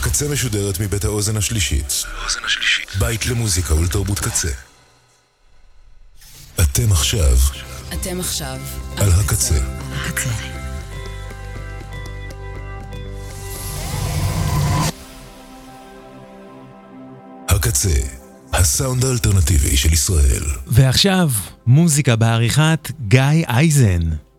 הקצה משודרת מבית האוזן השלישית. בית למוזיקה ולתרבות קצה. אתם עכשיו אתם עכשיו על הקצה. הקצה. הקצה, הסאונד האלטרנטיבי של ישראל. ועכשיו, מוזיקה בעריכת גיא אייזן.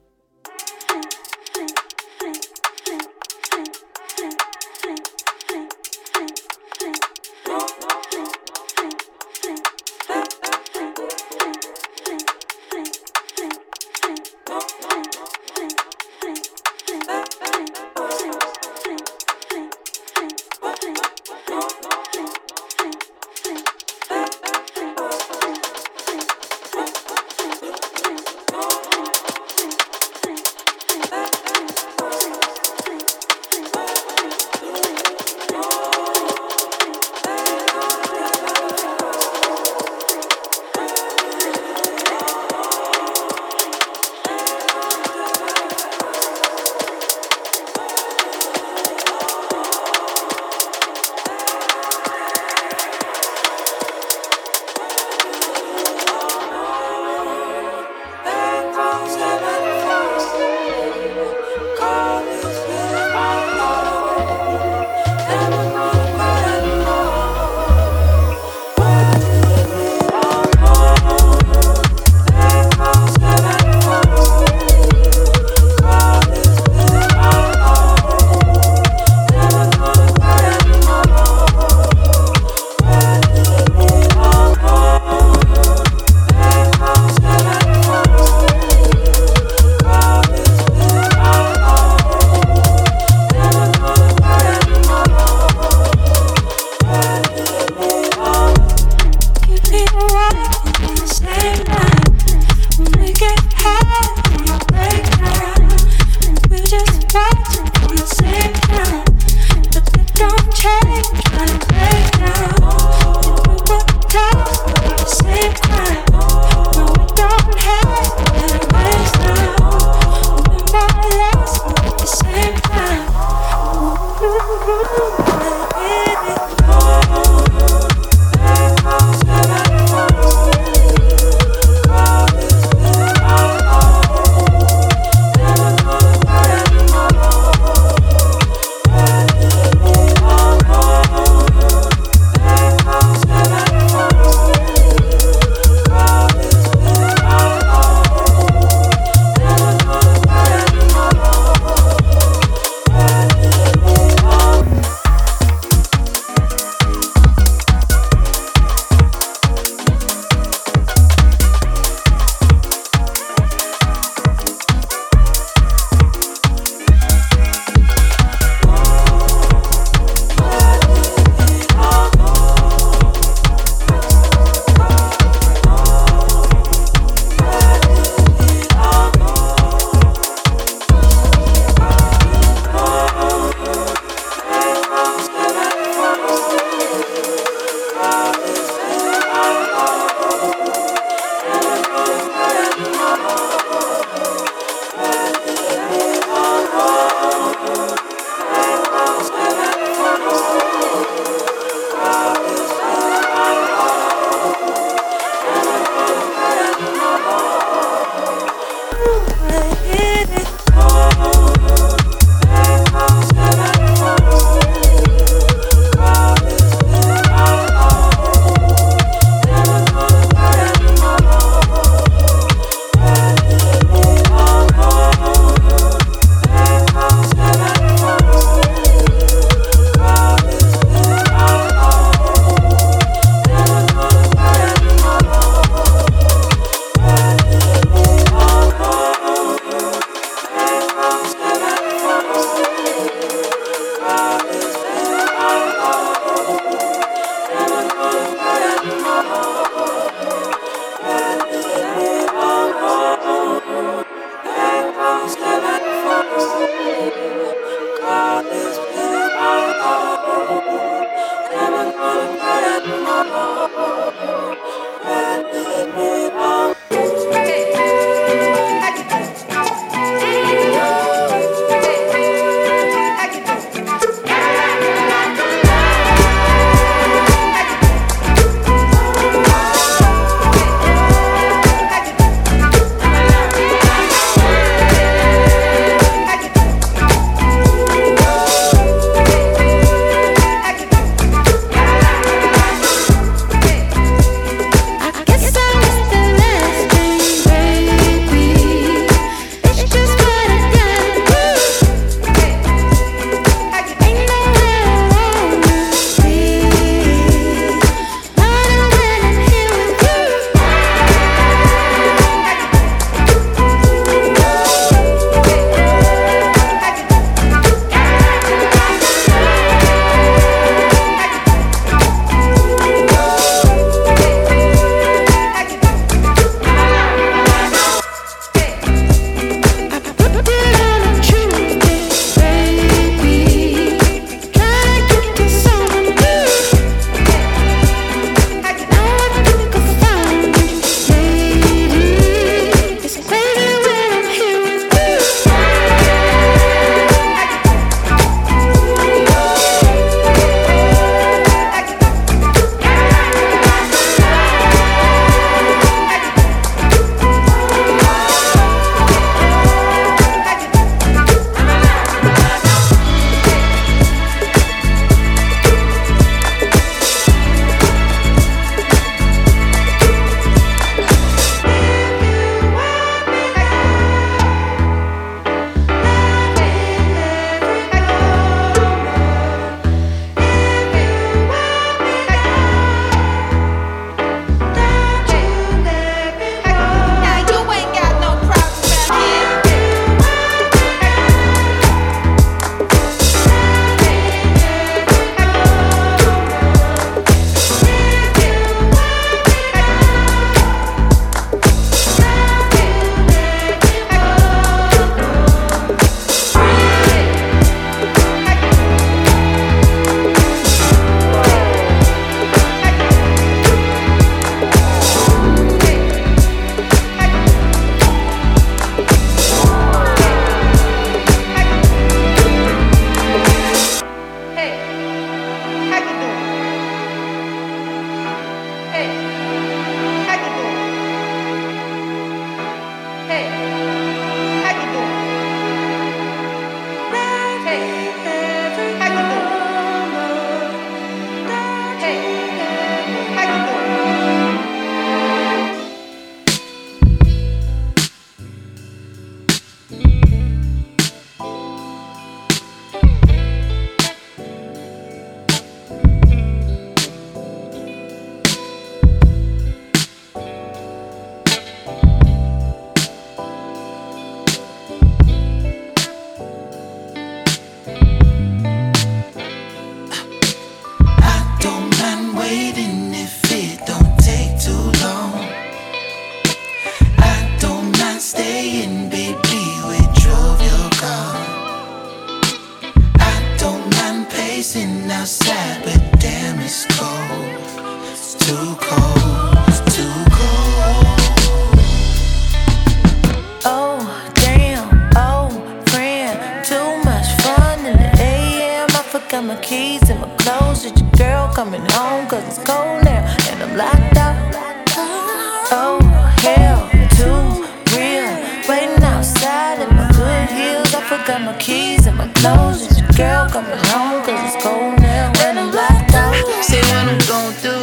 keys and my clothes. it's your girl coming home? Cause it's cold now when I'm locked out. Say what I'm gon' do,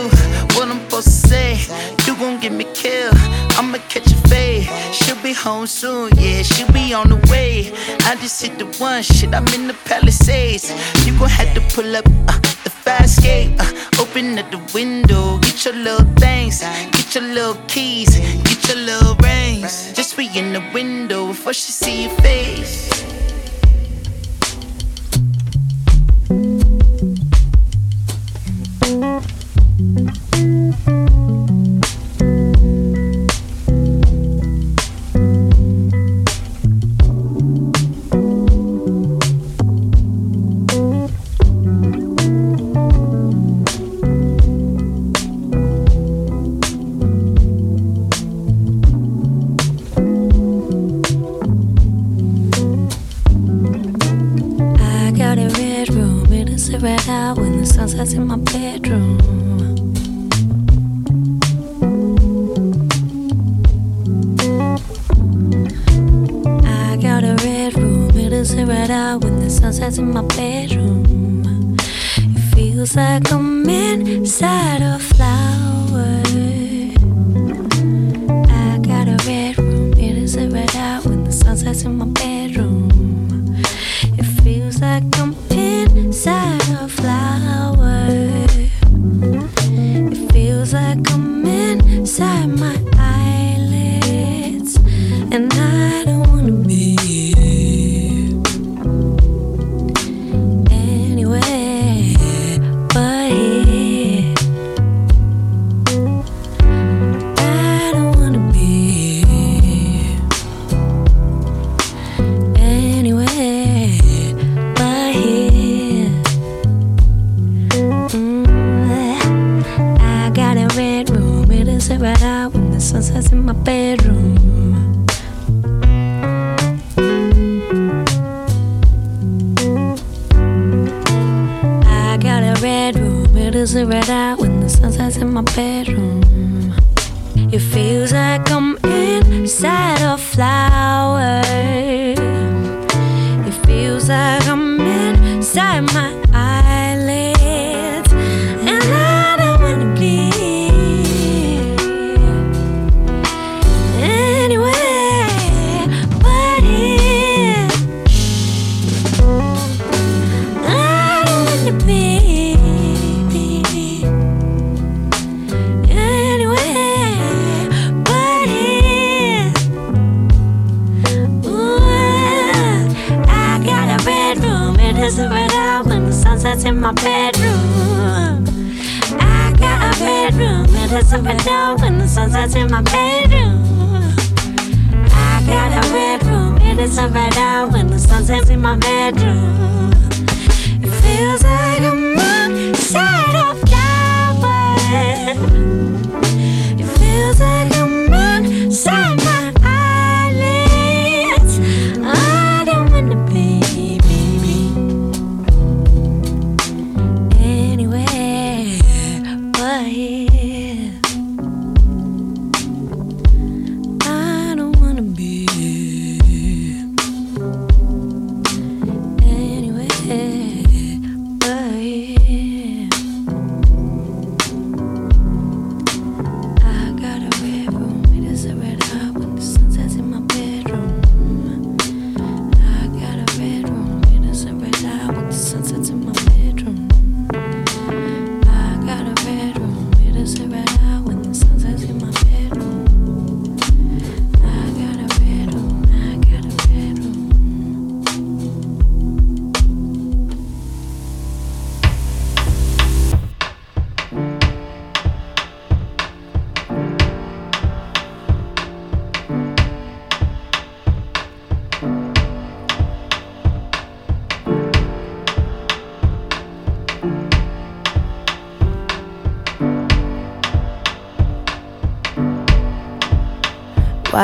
what I'm supposed to say. You gon' get me killed, I'ma catch a fade. She'll be home soon, yeah, she'll be on the way. I just hit the one shit, I'm in the Palisades. You gon' have to pull up. Uh, the fast gate, uh, open up the window, get your little things, get your little keys, get your little rings. Just be in the window before she see your face. a red eye when the sun sets in my bedroom. I got a red room, it is a red eye when the sun sets in my bedroom. It feels like I'm inside a flower. I got a red room, it is a red when the sun sets in my bedroom. It feels like I'm inside.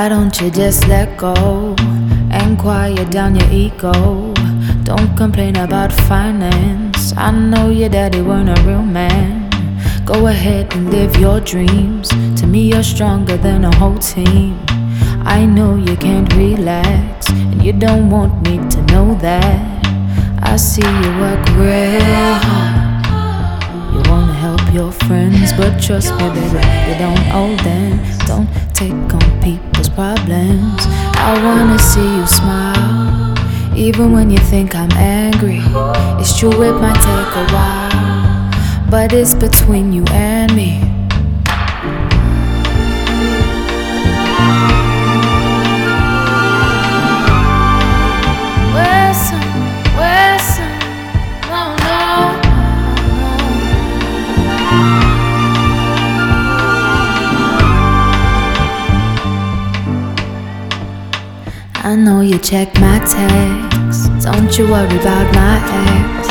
Why don't you just let go and quiet down your ego? Don't complain about finance. I know your daddy weren't a real man. Go ahead and live your dreams. To me, you're stronger than a whole team. I know you can't relax, and you don't want me to know that. I see you work real hard. You wanna help your friends, but trust me, baby, you don't owe them. Don't take on people's problems. I wanna see you smile, even when you think I'm angry. It's true, it might take a while, but it's between you and me. Check my texts. Don't you worry about my ex.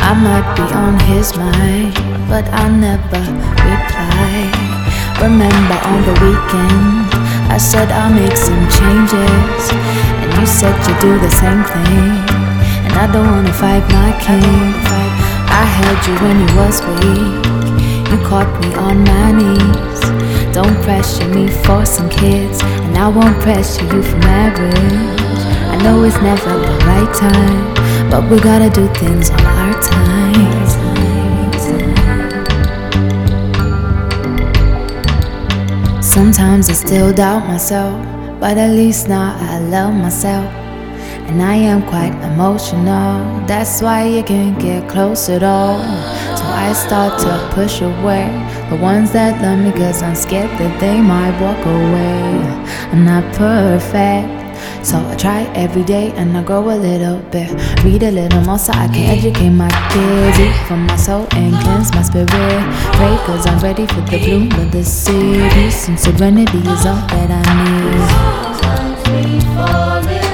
I might be on his mind, but I never reply. Remember on the weekend, I said I'll make some changes, and you said you'd do the same thing. And I don't wanna fight my king. I held you when you was weak. You caught me on my knees. Don't pressure me for some kids. And I won't pressure you for marriage. Know it's never the right time, but we gotta do things on our time. Sometimes I still doubt myself, but at least now I love myself. And I am quite emotional, that's why you can't get close at all. So I start to push away the ones that love me, cause I'm scared that they might walk away. I'm not perfect, so I try every day and I grow a little bit. Read a little more so I can educate my kids. Eat from my soul and cleanse my spirit. Pray cause I'm ready for the bloom of the city. And serenity is all that I need.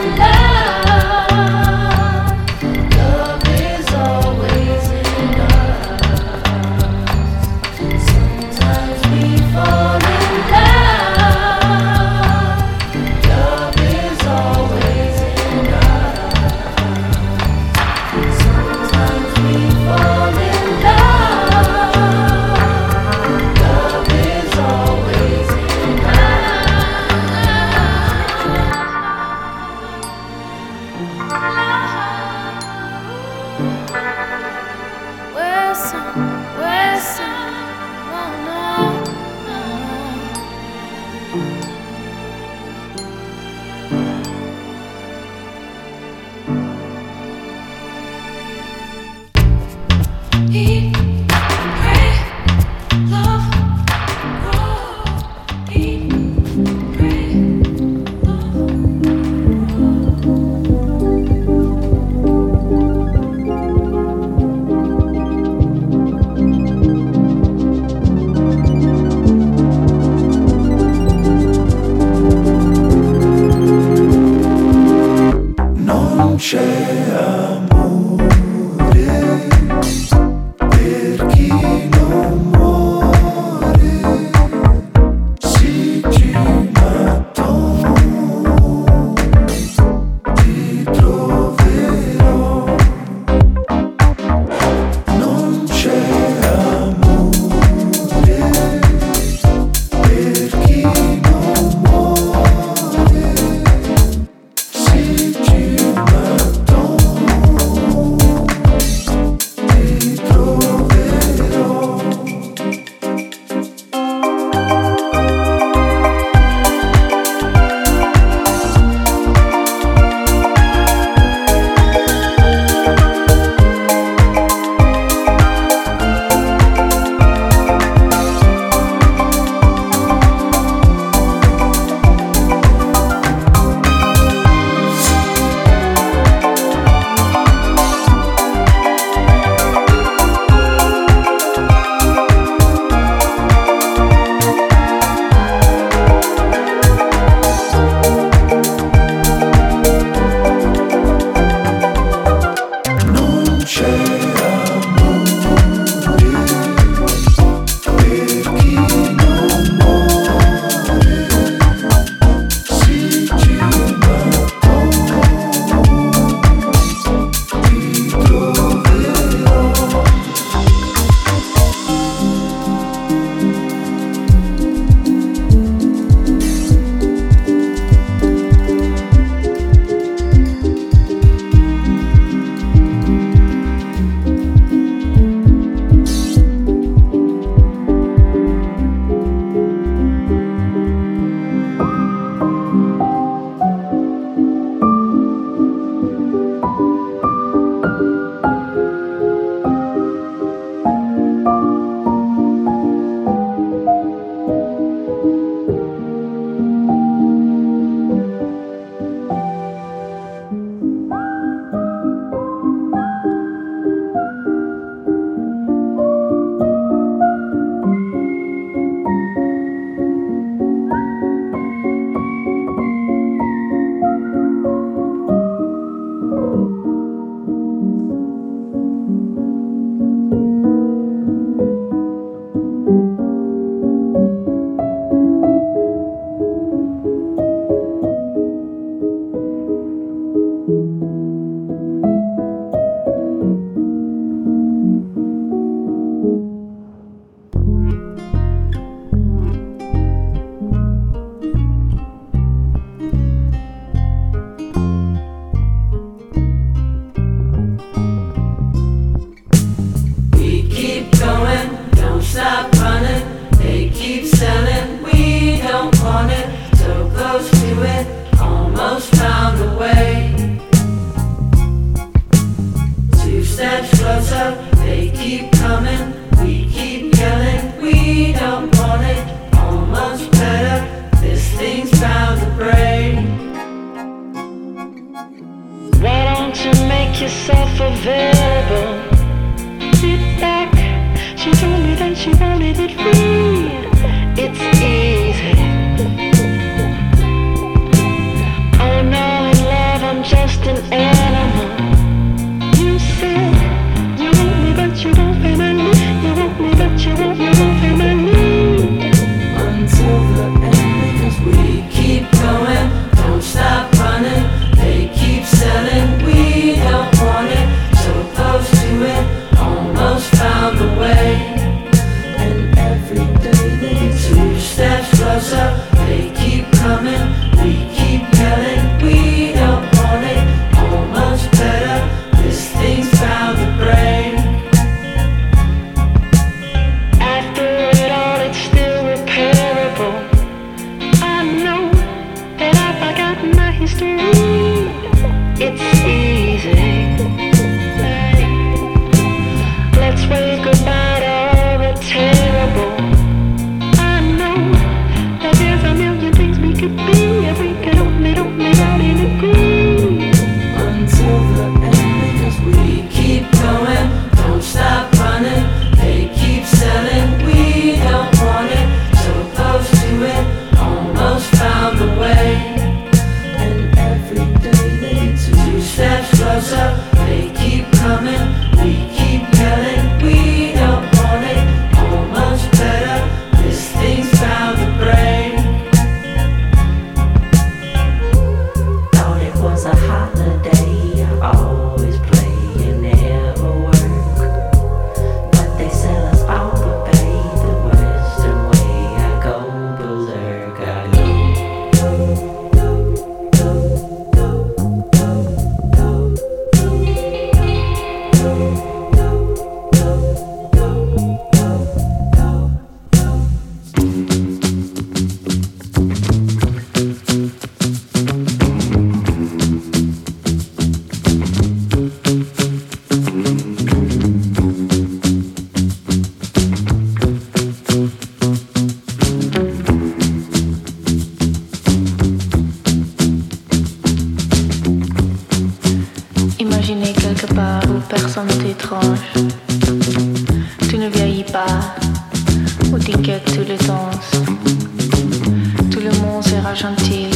on sera gentil.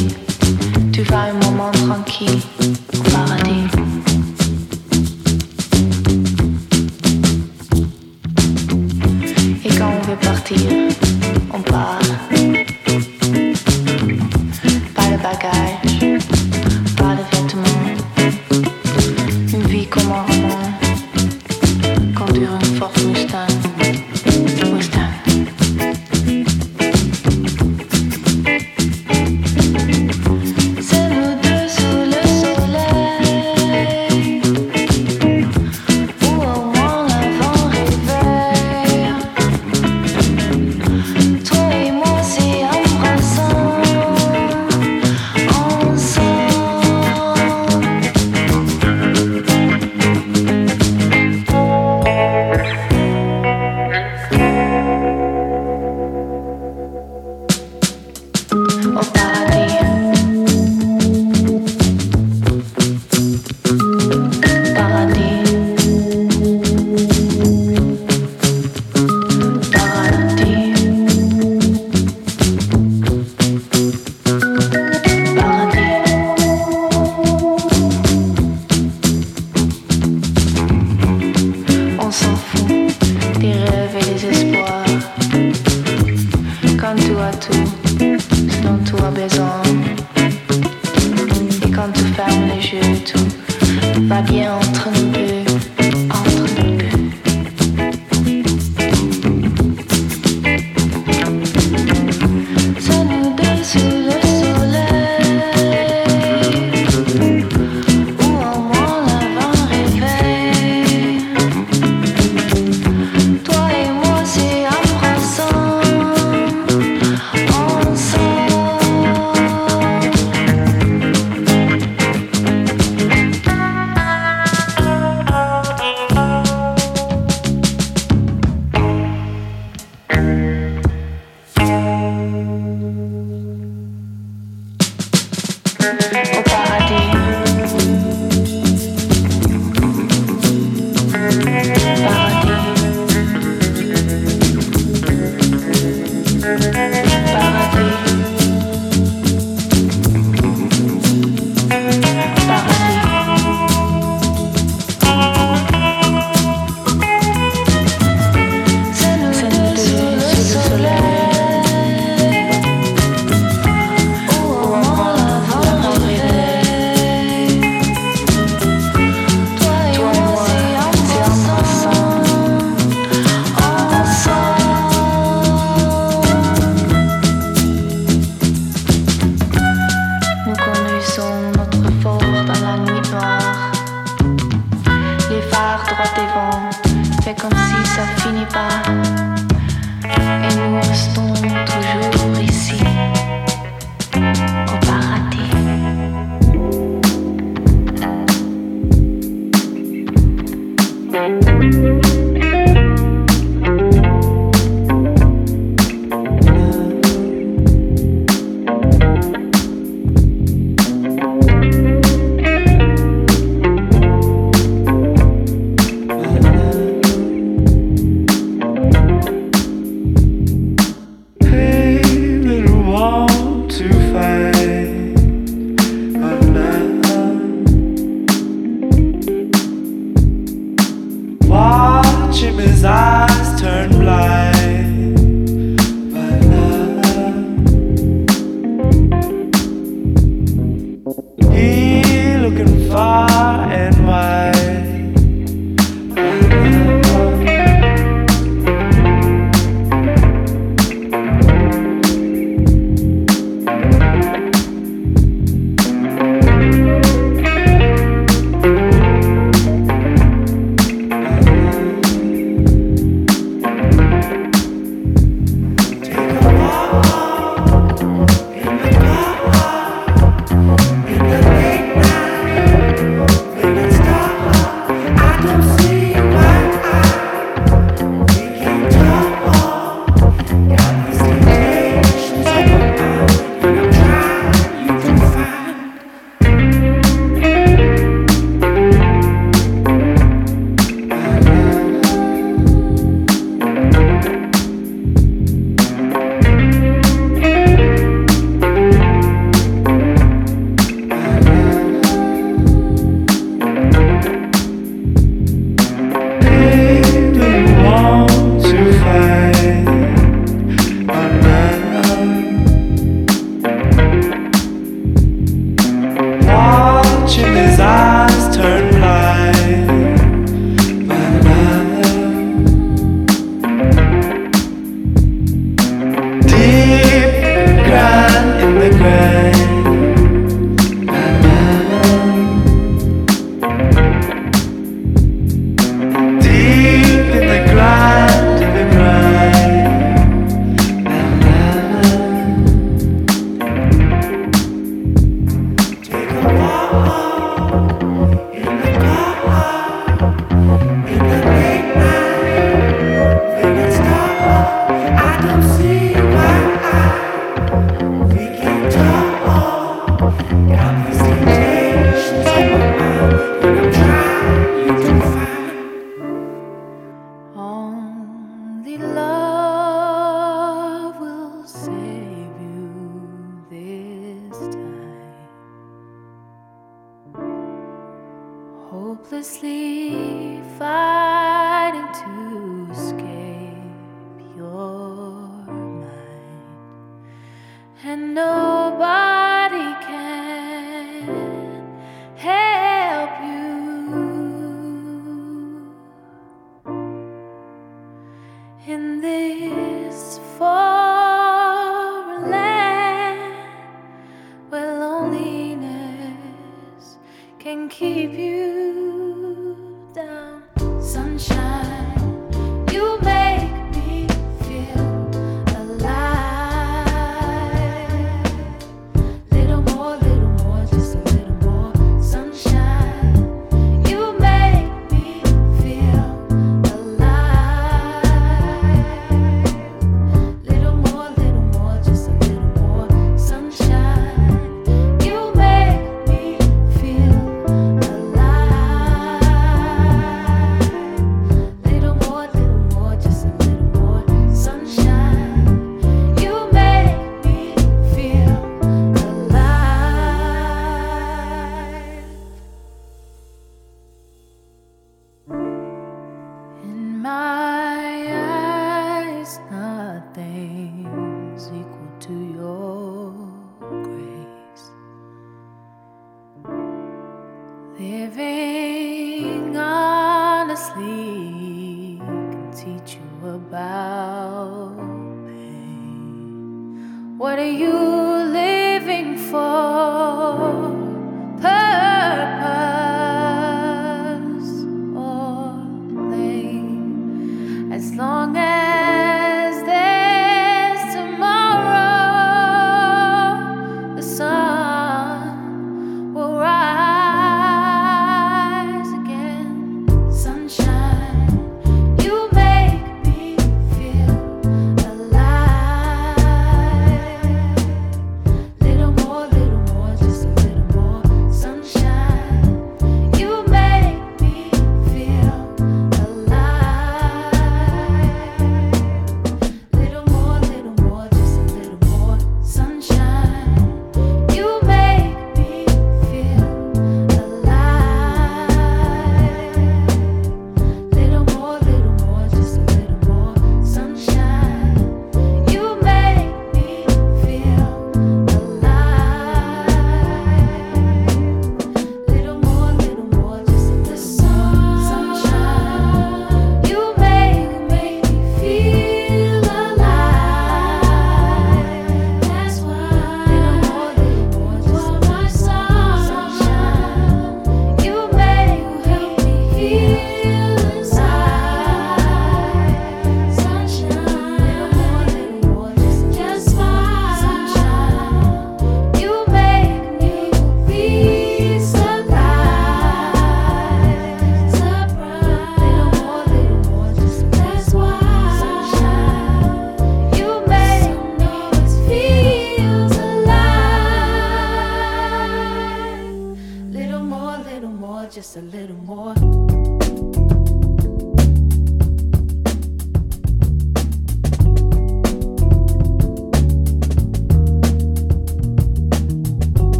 Tu vas un moment tranquille au paradis. Et quand on veut partir,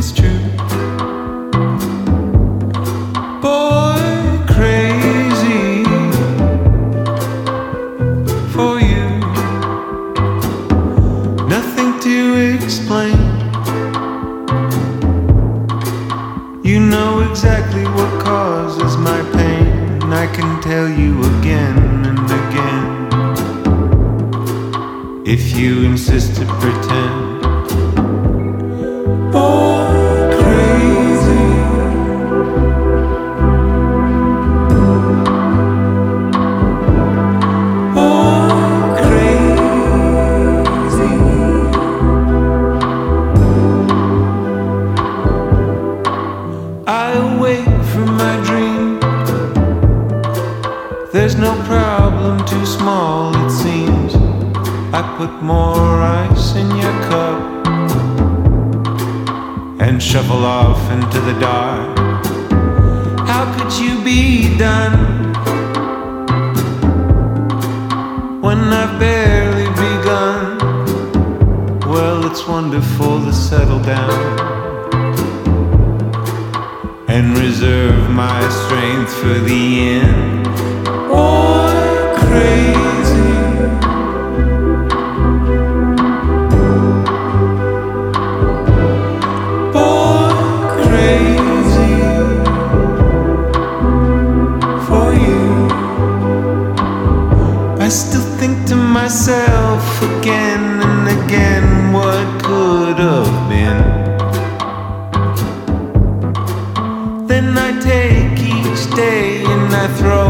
is true. Day and I throw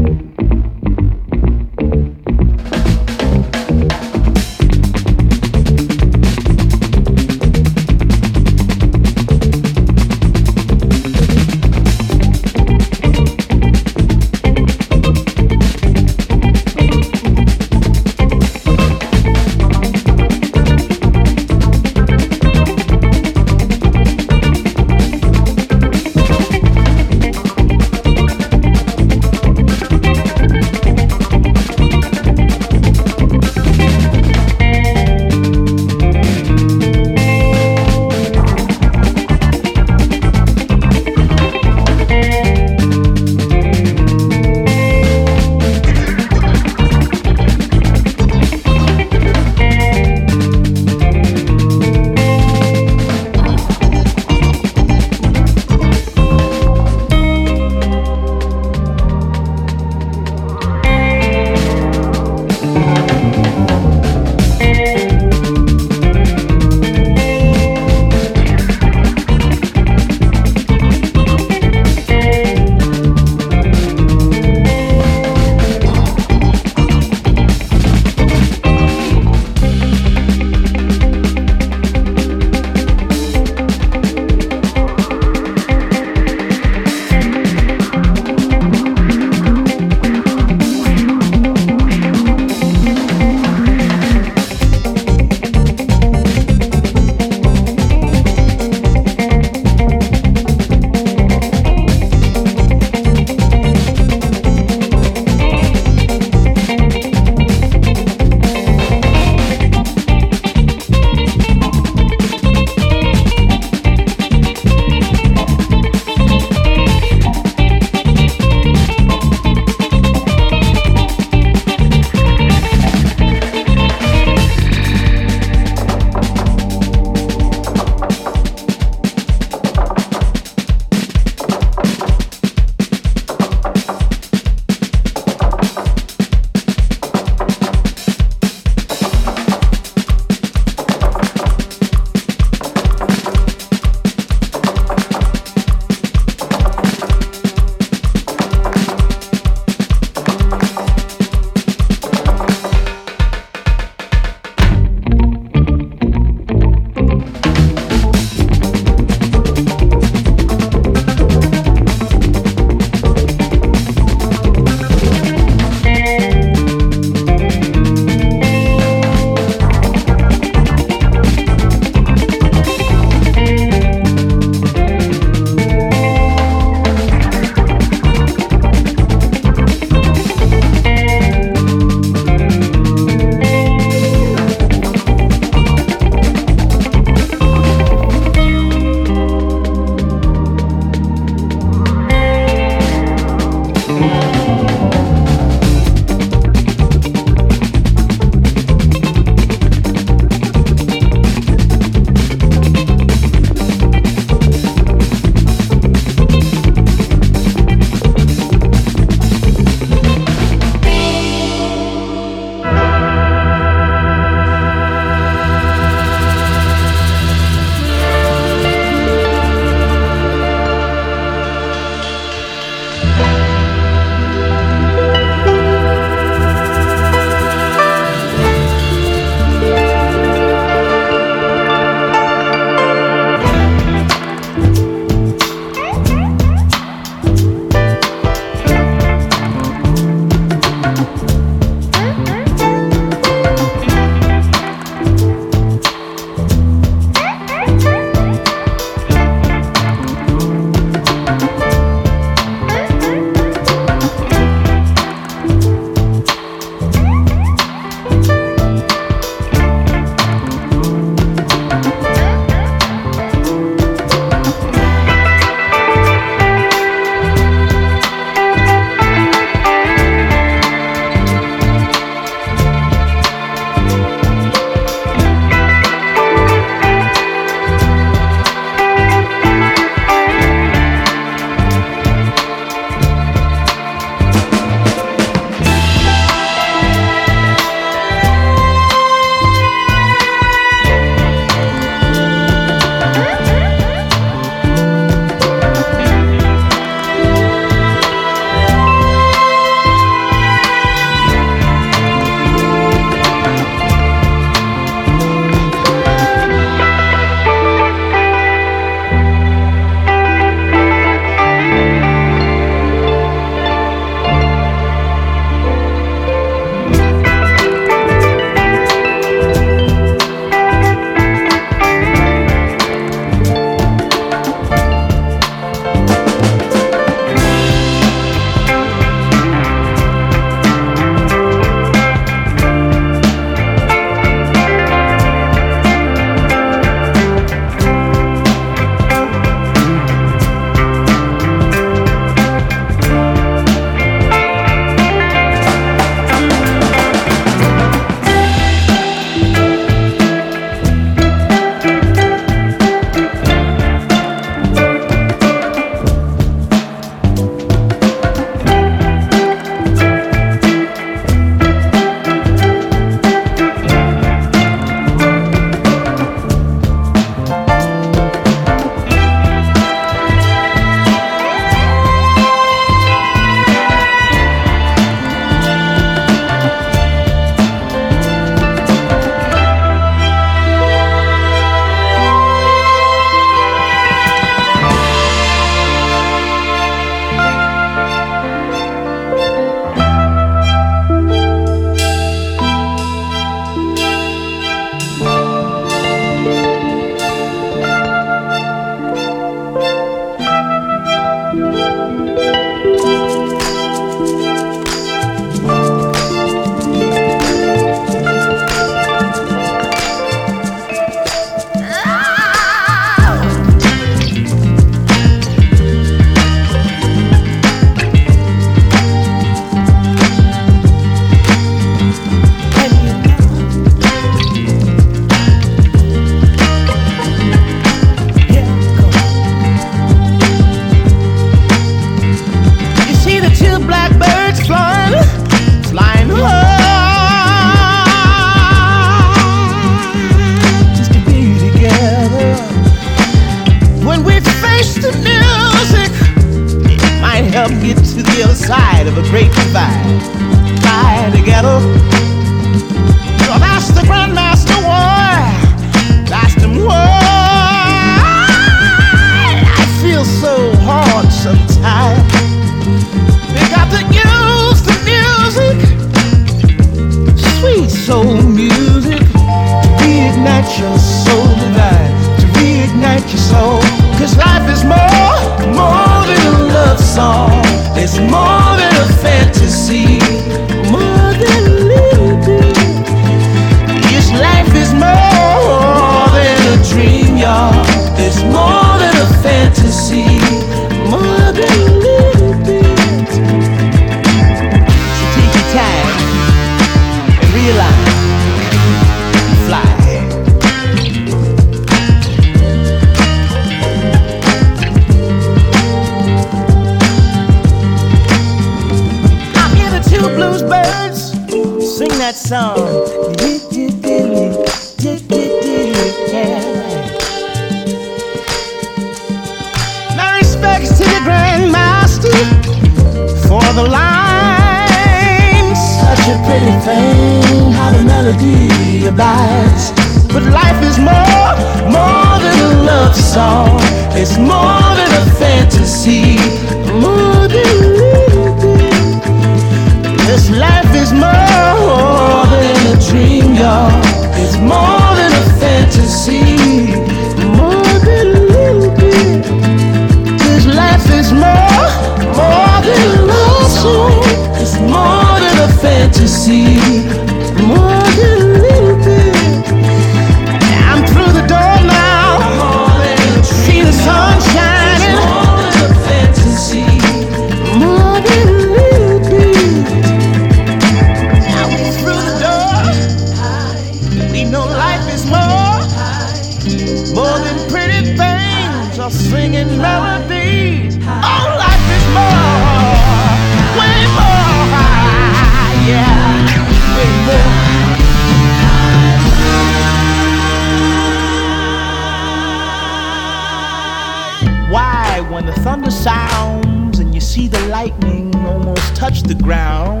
sounds and you see the lightning almost touch the ground.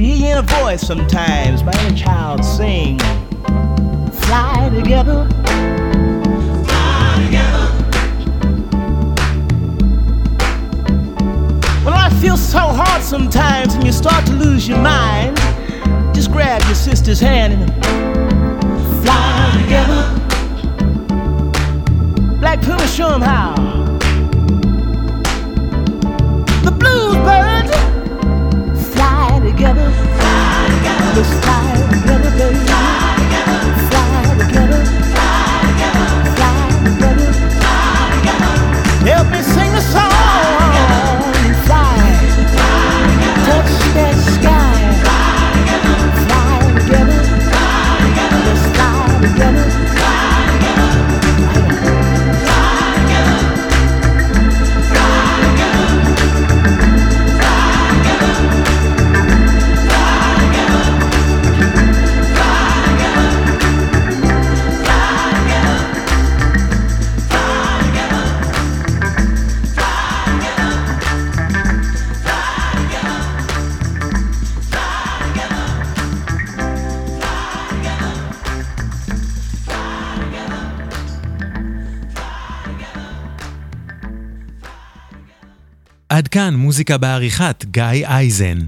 You hear a voice sometimes, my inner child sing, fly together. Fly together. Well, I feel so hard sometimes and you start to lose your mind. Just grab your sister's hand and fly together. Black Puma, show 'em how. Fly together, fly together, let's fly together, baby. עד כאן מוזיקה בעריכת גיא אייזן.